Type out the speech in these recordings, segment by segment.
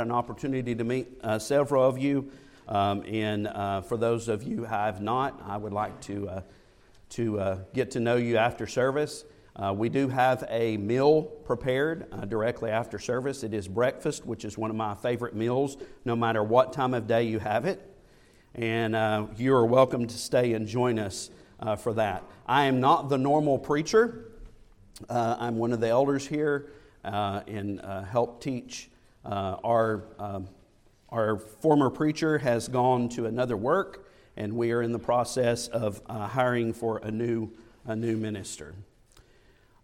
an opportunity to meet uh, several of you. Um, and uh, for those of you who have not, I would like to, uh, to uh, get to know you after service. Uh, we do have a meal prepared uh, directly after service. It is breakfast, which is one of my favorite meals, no matter what time of day you have it. And you are welcome to stay and join us for that. I am not the normal preacher, I'm one of the elders here and help teach. Uh, our, um, our former preacher has gone to another work, and we are in the process of uh, hiring for a new, a new minister.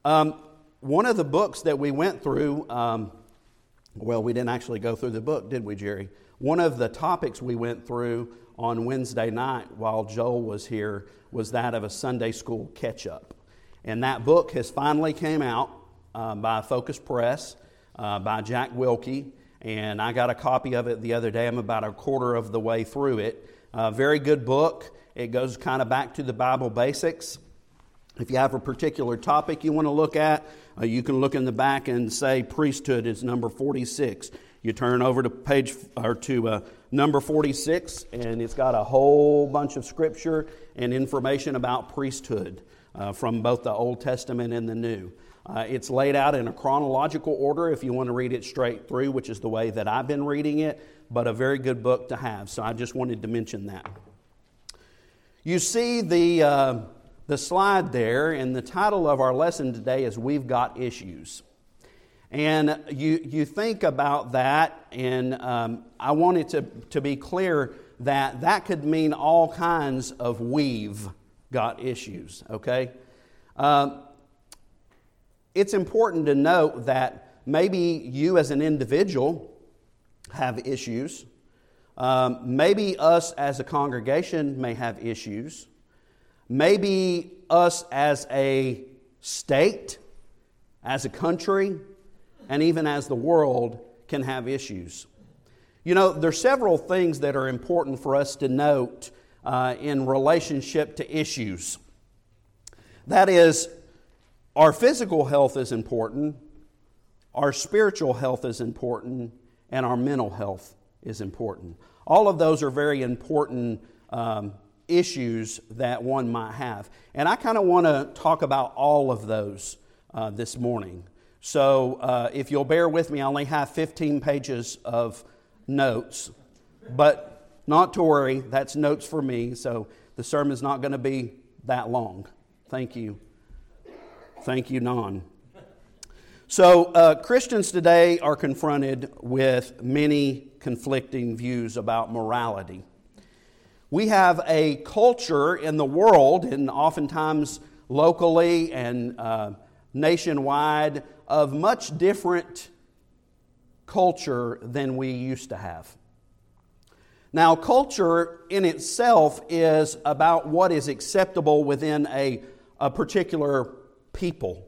Um, one of the books that we went through, um, well, we didn't actually go through the book, did we, Jerry? One of the topics we went through on Wednesday night while Joel was here was that of a Sunday school catch up. And that book has finally came out uh, by Focus Press uh, by Jack Wilkie, and I got a copy of it the other day. I'm about a quarter of the way through it. Uh, very good book. It goes kind of back to the Bible basics. If you have a particular topic you want to look at, uh, you can look in the back and say priesthood is number 46. You turn over to page or to uh, number 46, and it's got a whole bunch of scripture and information about priesthood uh, from both the Old Testament and the New. Uh, it's laid out in a chronological order if you want to read it straight through, which is the way that I've been reading it, but a very good book to have. So I just wanted to mention that. You see the, uh, the slide there, and the title of our lesson today is We've Got Issues. And you, you think about that, and um, I wanted to, to be clear that that could mean all kinds of we've got issues, okay? Um, it's important to note that maybe you as an individual have issues. Um, maybe us as a congregation may have issues. Maybe us as a state, as a country, and even as the world can have issues. You know, there's several things that are important for us to note uh, in relationship to issues. That is, our physical health is important, our spiritual health is important, and our mental health is important. All of those are very important um, issues that one might have. And I kind of want to talk about all of those uh, this morning. So uh, if you'll bear with me, I only have 15 pages of notes, but not to worry, that's notes for me, so the sermon's not going to be that long. Thank you. Thank you, Non. So, uh, Christians today are confronted with many conflicting views about morality. We have a culture in the world, and oftentimes locally and uh, nationwide, of much different culture than we used to have. Now, culture in itself is about what is acceptable within a, a particular people,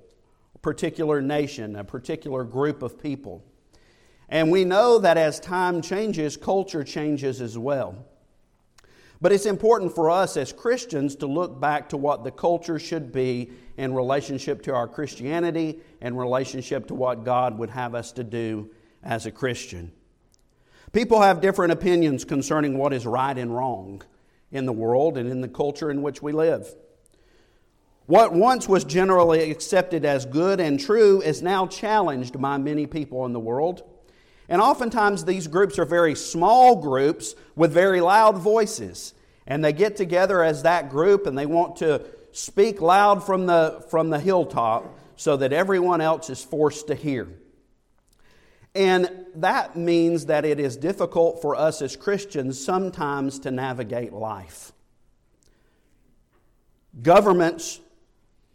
a particular nation, a particular group of people. And we know that as time changes, culture changes as well. But it's important for us as Christians to look back to what the culture should be in relationship to our Christianity and relationship to what God would have us to do as a Christian. People have different opinions concerning what is right and wrong in the world and in the culture in which we live. What once was generally accepted as good and true is now challenged by many people in the world. And oftentimes, these groups are very small groups with very loud voices. And they get together as that group and they want to speak loud from the, from the hilltop so that everyone else is forced to hear. And that means that it is difficult for us as Christians sometimes to navigate life. Governments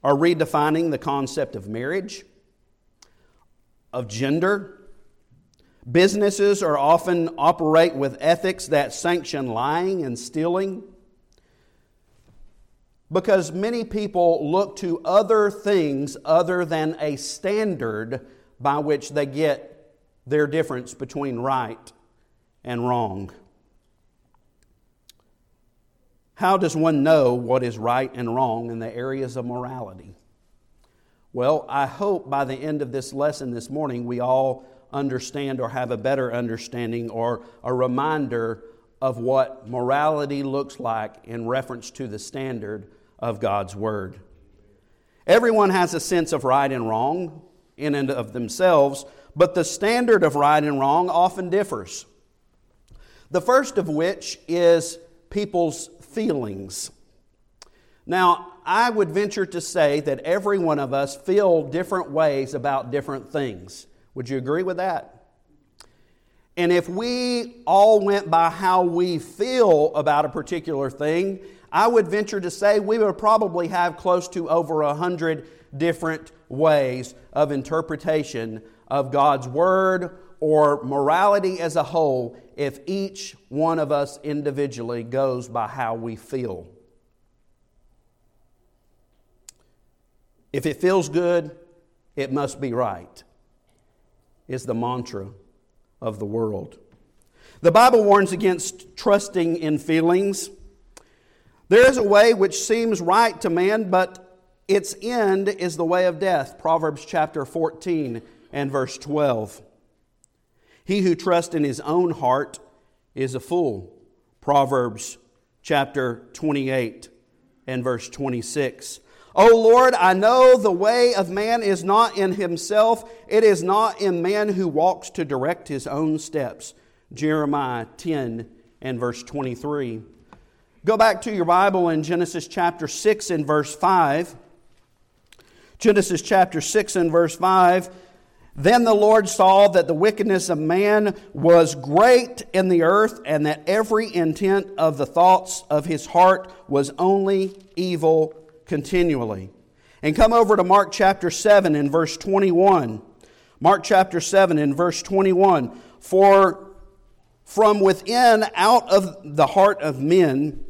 are redefining the concept of marriage, of gender. Businesses are often operate with ethics that sanction lying and stealing. Because many people look to other things other than a standard by which they get their difference between right and wrong. How does one know what is right and wrong in the areas of morality? Well, I hope by the end of this lesson this morning we all understand or have a better understanding or a reminder of what morality looks like in reference to the standard of God's Word. Everyone has a sense of right and wrong in and of themselves, but the standard of right and wrong often differs. The first of which is people's feelings. Now, I would venture to say that every one of us feel different ways about different things. Would you agree with that? And if we all went by how we feel about a particular thing, I would venture to say we would probably have close to over a hundred different ways of interpretation of God's Word or morality as a whole if each one of us individually goes by how we feel. If it feels good, it must be right, is the mantra of the world. The Bible warns against trusting in feelings. There is a way which seems right to man, but its end is the way of death. Proverbs chapter 14 and verse 12. He who trusts in his own heart is a fool. Proverbs chapter 28 and verse 26. O Lord, I know the way of man is not in himself, it is not in man who walks to direct his own steps. Jeremiah 10 and verse 23. Go back to your Bible in Genesis chapter 6 and verse 5. Genesis chapter 6 and verse 5. Then the Lord saw that the wickedness of man was great in the earth, and that every intent of the thoughts of his heart was only evil continually. And come over to Mark chapter 7 and verse 21. Mark chapter 7 and verse 21. For from within, out of the heart of men,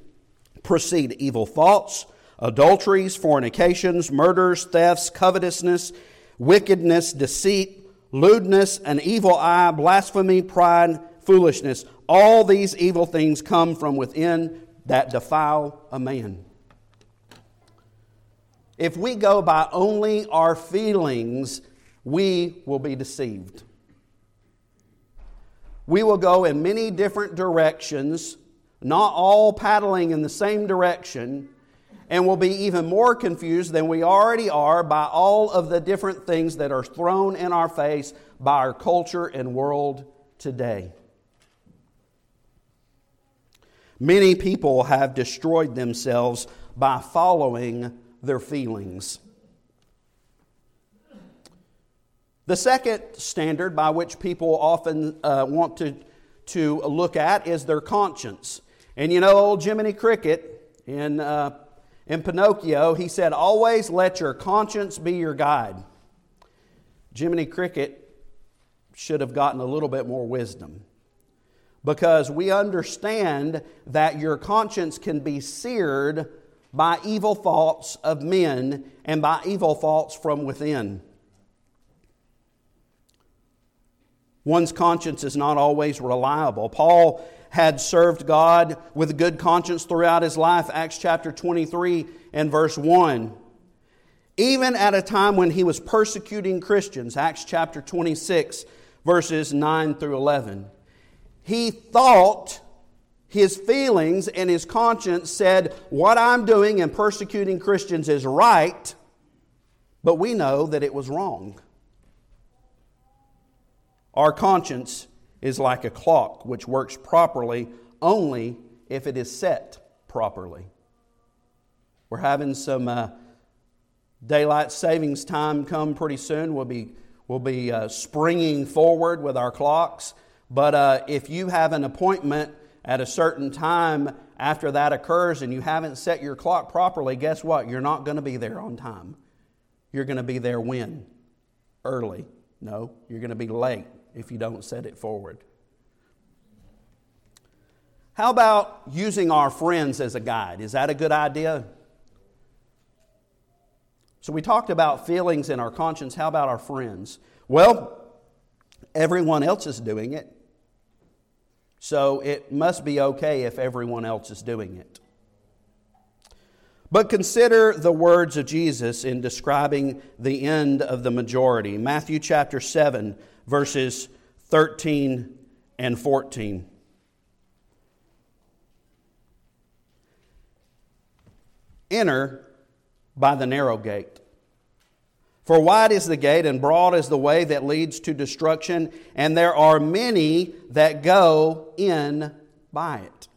proceed evil thoughts, adulteries, fornications, murders, thefts, covetousness, wickedness, deceit, lewdness, an evil eye, blasphemy, pride, foolishness. All these evil things come from within that defile a man. If we go by only our feelings, we will be deceived. We will go in many different directions, not all paddling in the same direction, and will be even more confused than we already are by all of the different things that are thrown in our face by our culture and world today. Many people have destroyed themselves by following their feelings. The second standard by which people often uh, want to, to look at is their conscience. And you know, old Jiminy Cricket in, uh, in Pinocchio, he said, Always let your conscience be your guide. Jiminy Cricket should have gotten a little bit more wisdom because we understand that your conscience can be seared by evil thoughts of men and by evil thoughts from within. One's conscience is not always reliable. Paul had served God with a good conscience throughout his life, Acts chapter 23 and verse 1. Even at a time when he was persecuting Christians, Acts chapter 26, verses 9 through 11. He thought his feelings and his conscience said, What I'm doing in persecuting Christians is right, but we know that it was wrong. Our conscience is like a clock which works properly only if it is set properly. We're having some uh, daylight savings time come pretty soon. We'll be, we'll be uh, springing forward with our clocks. But uh, if you have an appointment at a certain time after that occurs and you haven't set your clock properly, guess what? You're not going to be there on time. You're going to be there when? Early. No, you're going to be late if you don't set it forward. How about using our friends as a guide? Is that a good idea? So, we talked about feelings in our conscience. How about our friends? Well, everyone else is doing it. So it must be okay if everyone else is doing it. But consider the words of Jesus in describing the end of the majority. Matthew chapter 7, verses 13 and 14. Enter by the narrow gate. For wide is the gate and broad is the way that leads to destruction, and there are many that go in by it.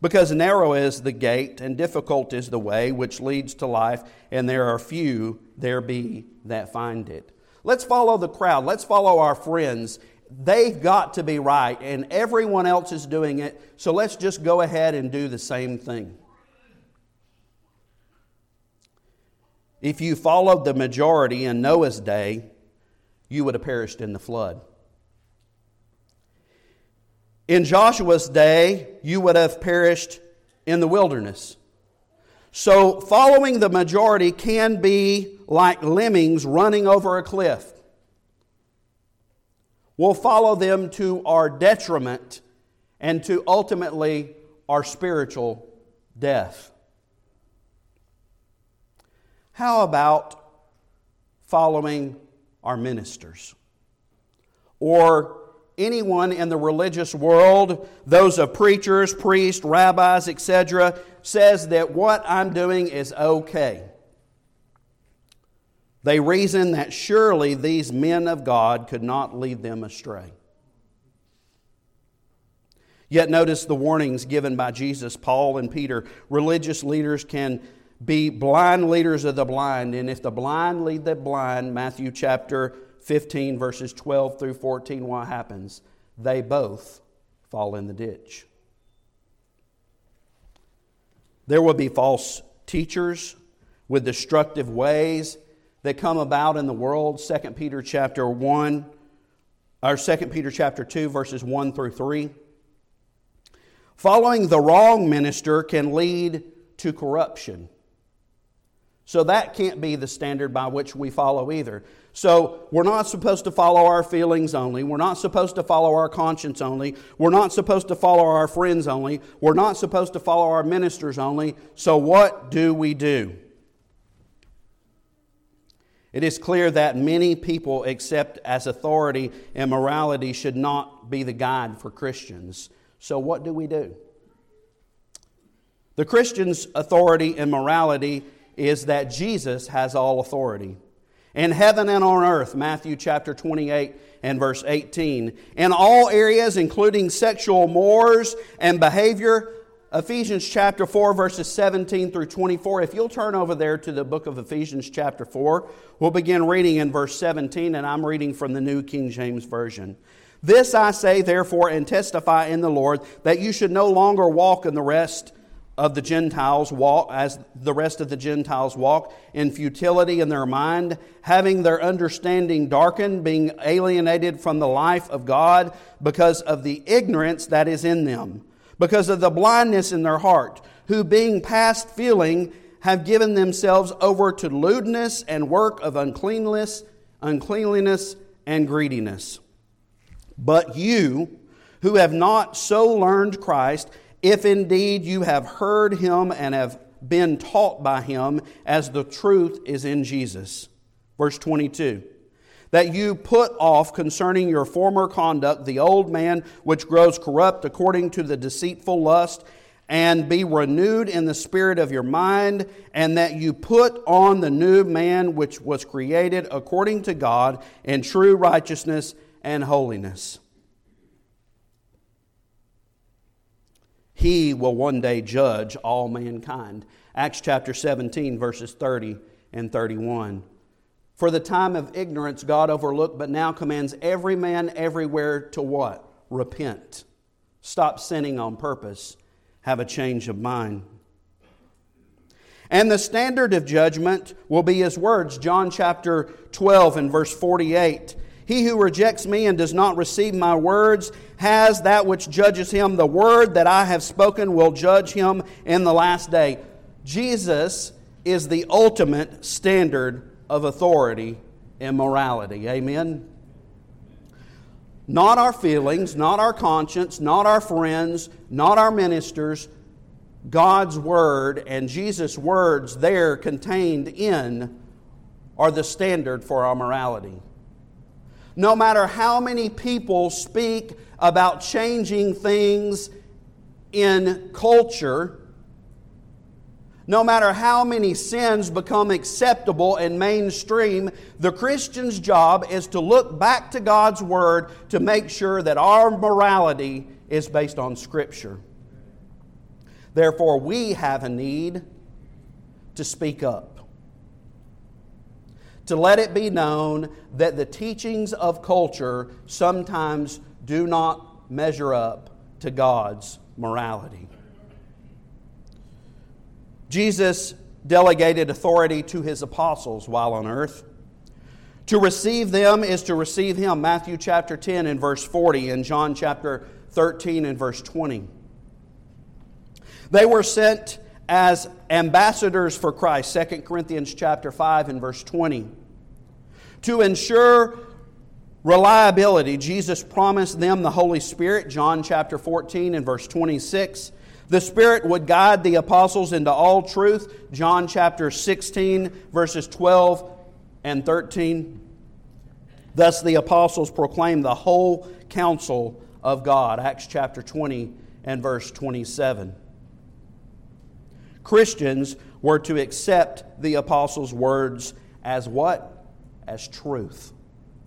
Because narrow is the gate and difficult is the way which leads to life, and there are few there be that find it. Let's follow the crowd. Let's follow our friends. They've got to be right, and everyone else is doing it, so let's just go ahead and do the same thing. If you followed the majority in Noah's day, you would have perished in the flood. In Joshua's day, you would have perished in the wilderness. So, following the majority can be like lemmings running over a cliff. We'll follow them to our detriment and to ultimately our spiritual death. How about following our ministers? Or anyone in the religious world, those of preachers, priests, rabbis, etc., says that what I'm doing is okay. They reason that surely these men of God could not lead them astray. Yet notice the warnings given by Jesus, Paul, and Peter. Religious leaders can be blind leaders of the blind. And if the blind lead the blind, Matthew chapter 15, verses 12 through 14, what happens? They both fall in the ditch. There will be false teachers with destructive ways that come about in the world. 2 Peter chapter 1, or 2 Peter chapter 2, verses 1 through 3. Following the wrong minister can lead to corruption. So that can't be the standard by which we follow either. So we're not supposed to follow our feelings only. We're not supposed to follow our conscience only. We're not supposed to follow our friends only. We're not supposed to follow our ministers only. So what do we do? It is clear that many people accept as authority and morality should not be the guide for Christians. So what do we do? The Christian's authority and morality is that Jesus has all authority. In heaven and on earth, Matthew chapter 28 and verse 18. In all areas, including sexual mores and behavior, Ephesians chapter 4, verses 17 through 24. If you'll turn over there to the book of Ephesians chapter 4, we'll begin reading in verse 17, and I'm reading from the New King James Version. This I say, therefore, and testify in the Lord, that you should no longer walk in the rest of the Gentiles walk, as the rest of the Gentiles walk, in futility in their mind, having their understanding darkened, being alienated from the life of God because of the ignorance that is in them, because of the blindness in their heart, who being past feeling have given themselves over to lewdness and work of uncleanness, uncleanliness and greediness. But you, who have not so learned Christ, if indeed you have heard him and have been taught by him as the truth is in Jesus. Verse 22 that you put off concerning your former conduct the old man which grows corrupt according to the deceitful lust, and be renewed in the spirit of your mind, and that you put on the new man which was created according to God in true righteousness and holiness. He will one day judge all mankind. Acts chapter 17, verses 30 and 31. For the time of ignorance God overlooked, but now commands every man everywhere to what? Repent. Stop sinning on purpose. Have a change of mind. And the standard of judgment will be his words. John chapter 12 and verse 48. He who rejects me and does not receive my words has that which judges him. The word that I have spoken will judge him in the last day. Jesus is the ultimate standard of authority and morality. Amen? Not our feelings, not our conscience, not our friends, not our ministers. God's word and Jesus' words there contained in are the standard for our morality. no matter how many people speak about changing things in culture, no matter how many sins become acceptable and mainstream, the Christian's job is to look back to God's Word to make sure that our morality is based on Scripture. Therefore, we have a need to speak up, to let it be known that the teachings of culture sometimes do not measure up to God's morality. Jesus delegated authority to his apostles while on earth. To receive them is to receive him. Matthew chapter 10 and verse 40 and John chapter 13 and verse 20. They were sent as ambassadors for Christ, 2 Corinthians chapter 5 and verse 20. To ensure reliability, Jesus promised them the Holy Spirit, John chapter 14 and verse 26. The Spirit would guide the apostles into all truth. John chapter 16, verses 12 and 13. Thus the apostles proclaimed the whole counsel of God. Acts chapter 20 and verse 27. Christians were to accept the apostles' words as what? As truth.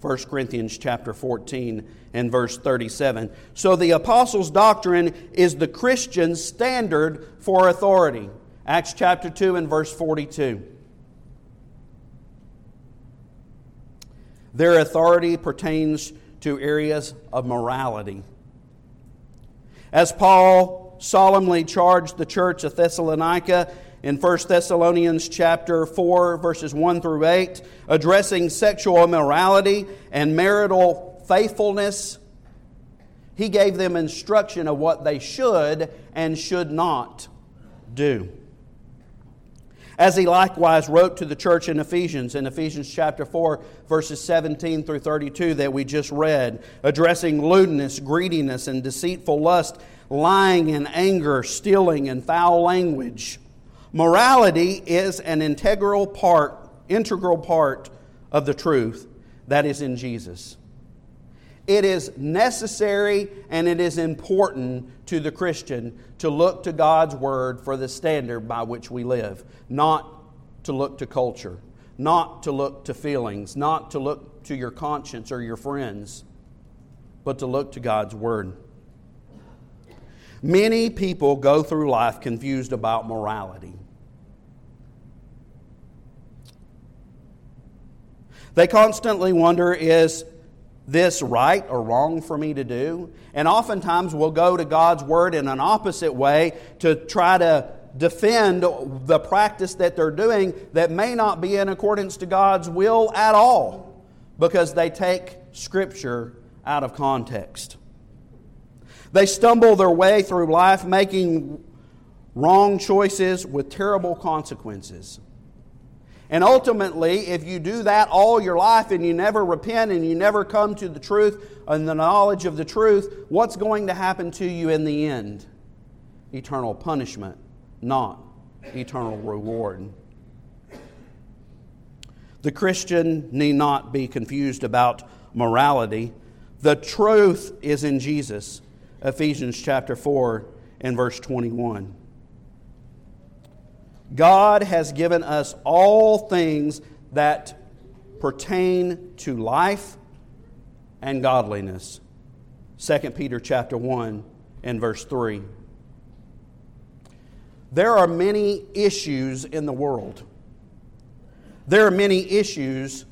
1 Corinthians chapter 14 and verse 37. So the apostles' doctrine is the Christian standard for authority. Acts chapter 2 and verse 42. Their authority pertains to areas of morality. As Paul solemnly charged the church of Thessalonica in 1 Thessalonians chapter 4 verses 1 through 8 addressing sexual immorality and marital faithfulness he gave them instruction of what they should and should not do as he likewise wrote to the church in Ephesians, in Ephesians chapter 4, verses 17 through 32, that we just read, addressing lewdness, greediness, and deceitful lust, lying and anger, stealing, and foul language. Morality is an integral part, integral part of the truth that is in Jesus. It is necessary and it is important to the Christian to look to God's Word for the standard by which we live, not to look to culture, not to look to feelings, not to look to your conscience or your friends, but to look to God's Word. Many people go through life confused about morality. They constantly wonder is this right or wrong for me to do? And oftentimes we'll go to God's Word in an opposite way to try to defend the practice that they're doing that may not be in accordance to God's will at all because they take Scripture out of context. They stumble their way through life making wrong choices with terrible consequences. And ultimately, if you do that all your life and you never repent and you never come to the truth and the knowledge of the truth, what's going to happen to you in the end? Eternal punishment, not eternal reward. The Christian need not be confused about morality. The truth is in Jesus. Ephesians chapter 4 and verse 21. God has given us all things that pertain to life and godliness. 2 Peter chapter 1 and verse 3. There are many issues in the world. There are many issues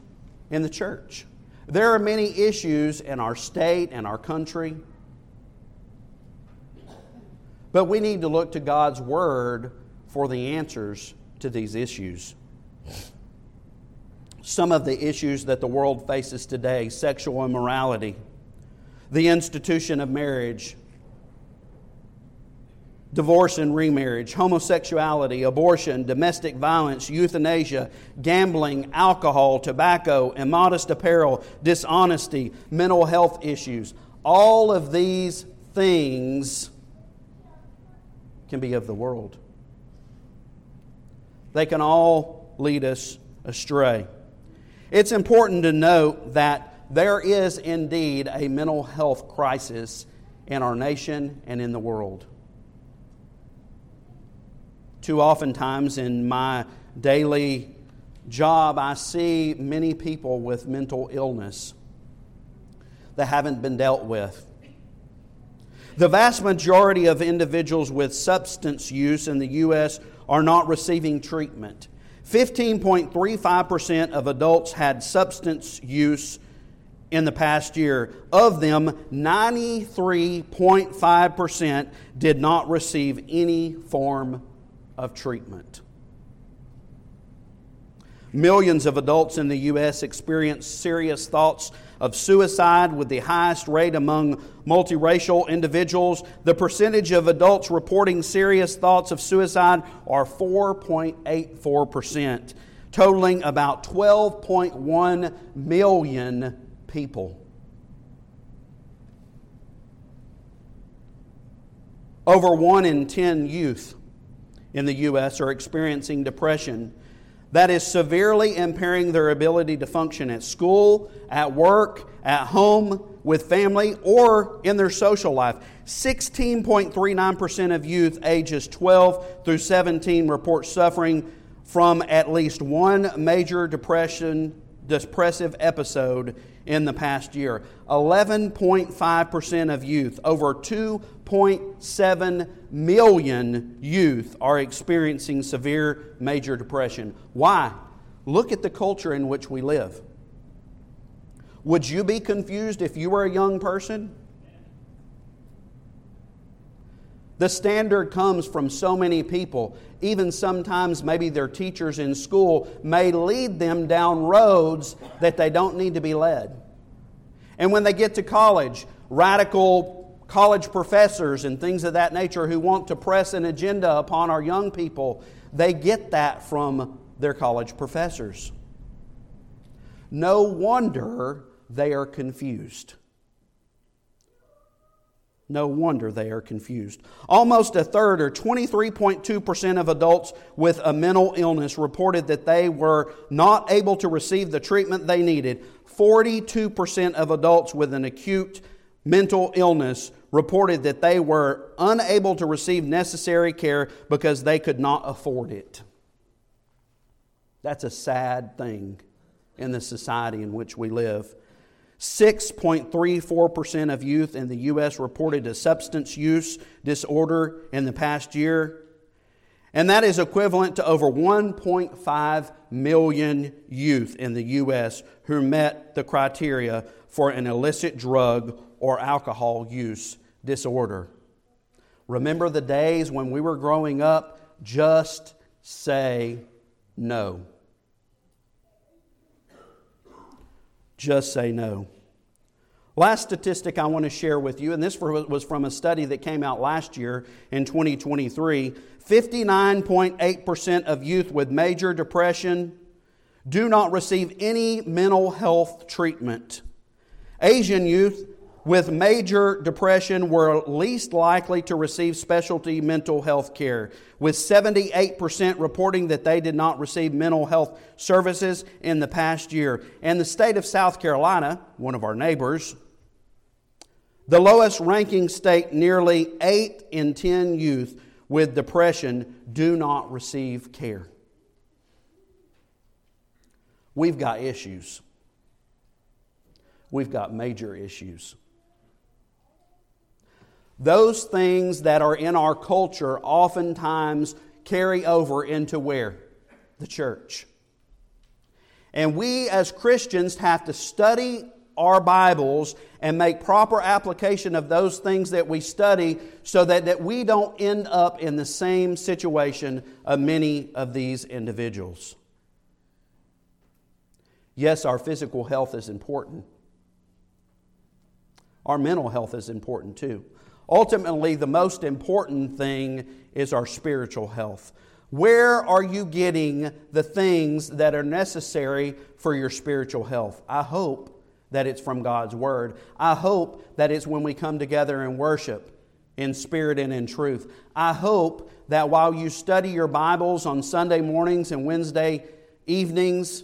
in the church. There are many issues in our state and our country. But we need to look to God's Word for the answers to these issues. Some of the issues that the world faces today sexual immorality, the institution of marriage, divorce and remarriage, homosexuality, abortion, domestic violence, euthanasia, gambling, alcohol, tobacco, immodest apparel, dishonesty, mental health issues. All of these things can be of the world they can all lead us astray. It's important to note that there is indeed a mental health crisis in our nation and in the world. Too often times in my daily job, I see many people with mental illness that haven't been dealt with. The vast majority of individuals with substance use in the U.S. are not receiving treatment. 15.35% of adults had substance use in the past year. Of them, 93.5% did not receive any form of treatment. Millions of adults in the U.S. experience serious thoughts of suicide with the highest rate among multiracial individuals. The percentage of adults reporting serious thoughts of suicide are 4.84%, totaling about 12.1 million people. Over one in 10 youth in the U.S. are experiencing depression that is severely impairing their ability to function at school, at work, at home, with family, or in their social life. 16.39% of youth ages 12 through 17 report suffering from at least one major depression, depressive episode in the past year. 11.5% of youth, over 2.7 million youth, are experiencing severe major depression. Why? Look at the culture in which we live. Would you be confused if you were a young person? The standard comes from so many people. Even sometimes, maybe their teachers in school may lead them down roads that they don't need to be led. And when they get to college, radical college professors and things of that nature who want to press an agenda upon our young people, they get that from their college professors. No wonder they are confused. No wonder they are confused. Almost a third, or 23.2% of adults with a mental illness, reported that they were not able to receive the treatment they needed. 42% of adults with an acute mental illness reported that they were unable to receive necessary care because they could not afford it. That's a sad thing in the society in which we live. 6.34% of youth in the U.S. reported a substance use disorder in the past year. And that is equivalent to over 1.5 million youth in the U.S. who met the criteria for an illicit drug or alcohol use disorder. Remember the days when we were growing up? Just say no. Just say no. Last statistic I want to share with you, and this was from a study that came out last year in 2023 59.8% of youth with major depression do not receive any mental health treatment. Asian youth with major depression were least likely to receive specialty mental health care, with 78% reporting that they did not receive mental health services in the past year. And the state of South Carolina, one of our neighbors, the lowest ranking state, nearly 8 in 10 youth with depression do not receive care. We've got issues. We've got major issues. Those things that are in our culture oftentimes carry over into where? The church. And we as Christians have to study our Bibles and make proper application of those things that we study so that, that we don't end up in the same situation of many of these individuals. Yes, our physical health is important. Our mental health is important too. Ultimately, the most important thing is our spiritual health. Where are you getting the things that are necessary for your spiritual health? I hope that it's from God's Word. I hope that it's when we come together and worship in spirit and in truth. I hope that while you study your Bibles on Sunday mornings and Wednesday evenings,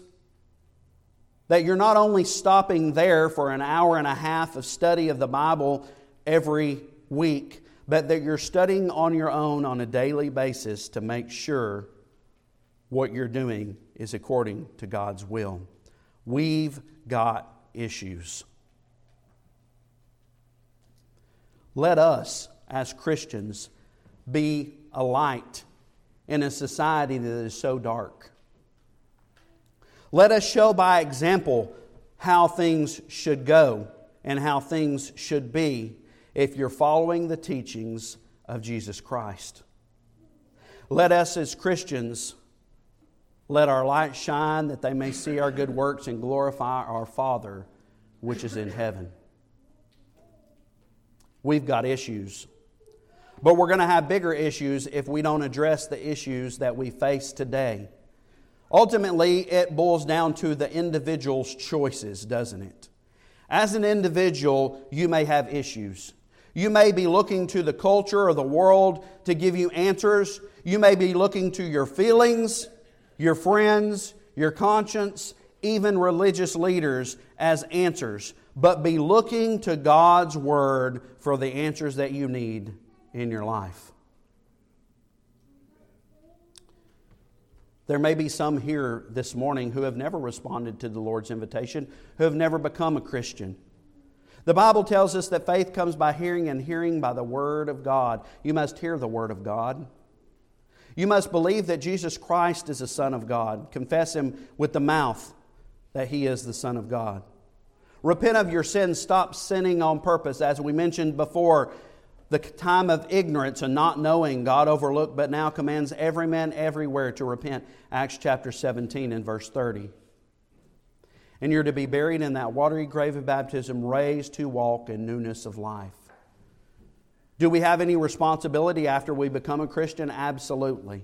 That you're not only stopping there for an hour and a half of study of the Bible every week, but that you're studying on your own on a daily basis to make sure what you're doing is according to God's will. We've got issues. Let us, as Christians, be a light in a society that is so dark. Let us show by example how things should go and how things should be if you're following the teachings of Jesus Christ. Let us, as Christians, let our light shine that they may see our good works and glorify our Father which is in heaven. We've got issues. But we're going to have bigger issues if we don't address the issues that we face today. Ultimately, it boils down to the individual's choices, doesn't it? As an individual, you may have issues. You may be looking to the culture or the world to give you answers. You may be looking to your feelings, your friends, your conscience, even religious leaders as answers, but be looking to God's Word for the answers that you need in your life. There may be some here this morning who have never responded to the Lord's invitation, who have never become a Christian. The Bible tells us that faith comes by hearing, and hearing by the Word of God. You must hear the Word of God. You must believe that Jesus Christ is the Son of God. Confess Him with the mouth that He is the Son of God. Repent of your sins. Stop sinning on purpose. As we mentioned before, the time of ignorance and not knowing God overlooked, but now commands every man everywhere to repent. Acts chapter 17 and verse 30. And you're to be buried in that watery grave of baptism, raised to walk in newness of life. Do we have any responsibility after we become a Christian? Absolutely.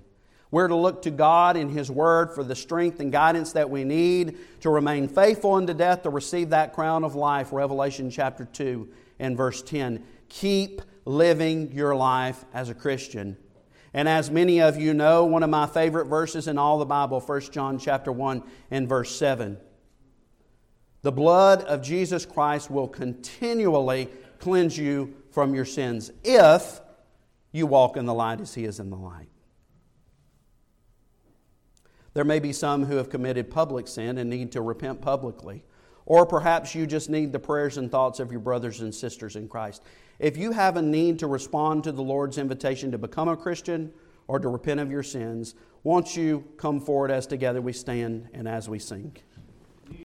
We're to look to God in His Word for the strength and guidance that we need to remain faithful unto death to receive that crown of life. Revelation chapter 2 and verse 10. Keep living your life as a Christian. And as many of you know, one of my favorite verses in all the Bible, 1 John chapter 1 and verse 7. The blood of Jesus Christ will continually cleanse you from your sins if you walk in the light as He is in the light. There may be some who have committed public sin and need to repent publicly. Or perhaps you just need the prayers and thoughts of your brothers and sisters in Christ. If you have a need to respond to the Lord's invitation to become a Christian or to repent of your sins, won't you come forward as together we stand and as we sing?